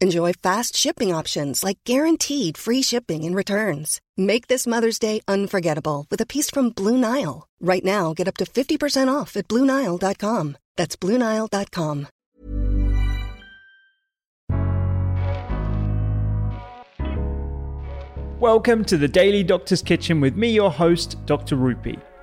Enjoy fast shipping options like guaranteed free shipping and returns. Make this Mother's Day unforgettable with a piece from Blue Nile. Right now, get up to 50% off at BlueNile.com. That's BlueNile.com. Welcome to the Daily Doctor's Kitchen with me, your host, Dr. Rupy.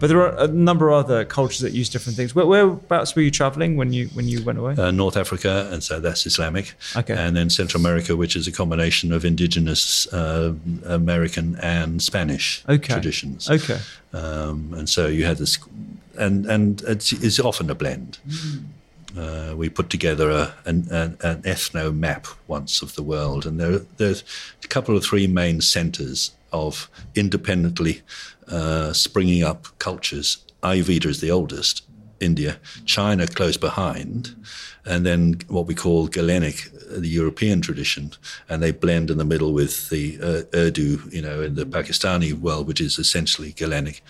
But there are a number of other cultures that use different things. Where, whereabouts were you traveling when you when you went away? Uh, North Africa, and so that's Islamic. Okay. And then Central America, which is a combination of indigenous uh, American and Spanish Okay. traditions. Okay. Um, and so you had this, and and it's, it's often a blend. Uh, we put together a, an, an, an ethno map once of the world, and there, there's a couple of three main centers of independently uh, springing up cultures. Ayurveda is the oldest, India, China close behind, and then what we call Galenic, the European tradition, and they blend in the middle with the uh, Urdu, you know, in the Pakistani world, which is essentially Galenic,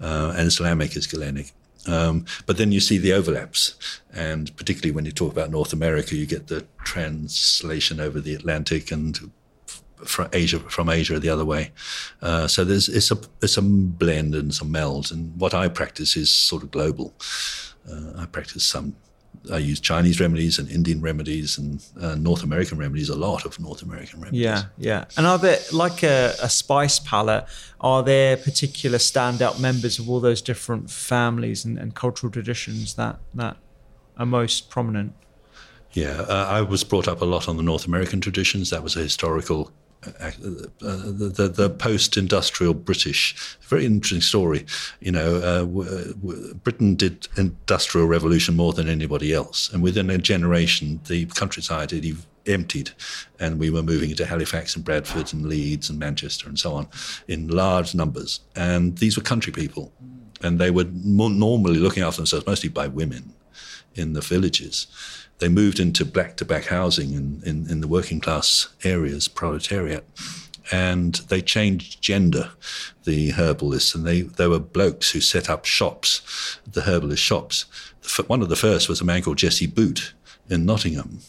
uh, and Islamic is Galenic. Um, but then you see the overlaps, and particularly when you talk about North America, you get the translation over the Atlantic and from Asia from Asia the other way. Uh, so there's it's a it's a blend and some meld. And what I practice is sort of global. Uh, I practice some. I use Chinese remedies and Indian remedies and uh, North American remedies. A lot of North American remedies. Yeah, yeah. And are there like a, a spice palette? Are there particular standout members of all those different families and, and cultural traditions that that are most prominent? Yeah, uh, I was brought up a lot on the North American traditions. That was a historical, uh, the, the, the post-industrial British. Very interesting story. You know, uh, w- w- Britain did industrial revolution more than anybody else, and within a generation, the countryside had ev- emptied, and we were moving into Halifax and Bradford and Leeds and Manchester and so on in large numbers. And these were country people, and they were more normally looking after themselves mostly by women in the villages. They moved into black to back housing in, in, in the working class areas, proletariat, and they changed gender, the herbalists, and they, they were blokes who set up shops, the herbalist shops. One of the first was a man called Jesse Boot in Nottingham,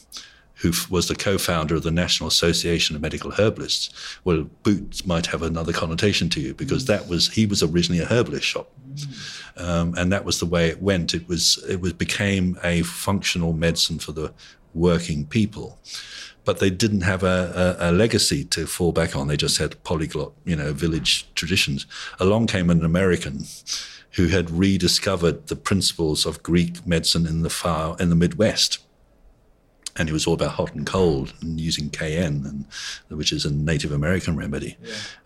who was the co-founder of the National Association of Medical Herbalists. Well, Boots might have another connotation to you because that was he was originally a herbalist shop, um, and that was the way it went. It was it was became a functional medicine for the working people, but they didn't have a, a, a legacy to fall back on. They just had polyglot, you know, village traditions. Along came an American who had rediscovered the principles of Greek medicine in the far in the Midwest and it was all about hot and cold and using cayenne, and, which is a Native American remedy.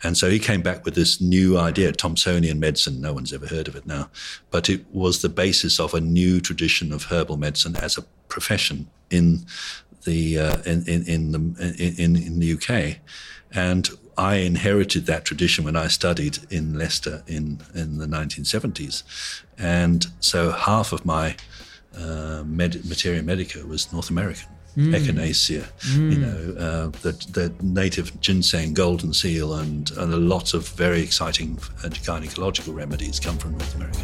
And so he came back with this new idea, Thomsonian medicine. No one's ever heard of it now, but it was the basis of a new tradition of herbal medicine as a profession in the uh, in, in in the in, in the UK, and I inherited that tradition when I studied in Leicester in in the 1970s, and so half of my uh, med- materia medica was North American. Echinacea, you know, uh, the, the native ginseng, golden seal, and, and a lot of very exciting gynecological remedies come from North America.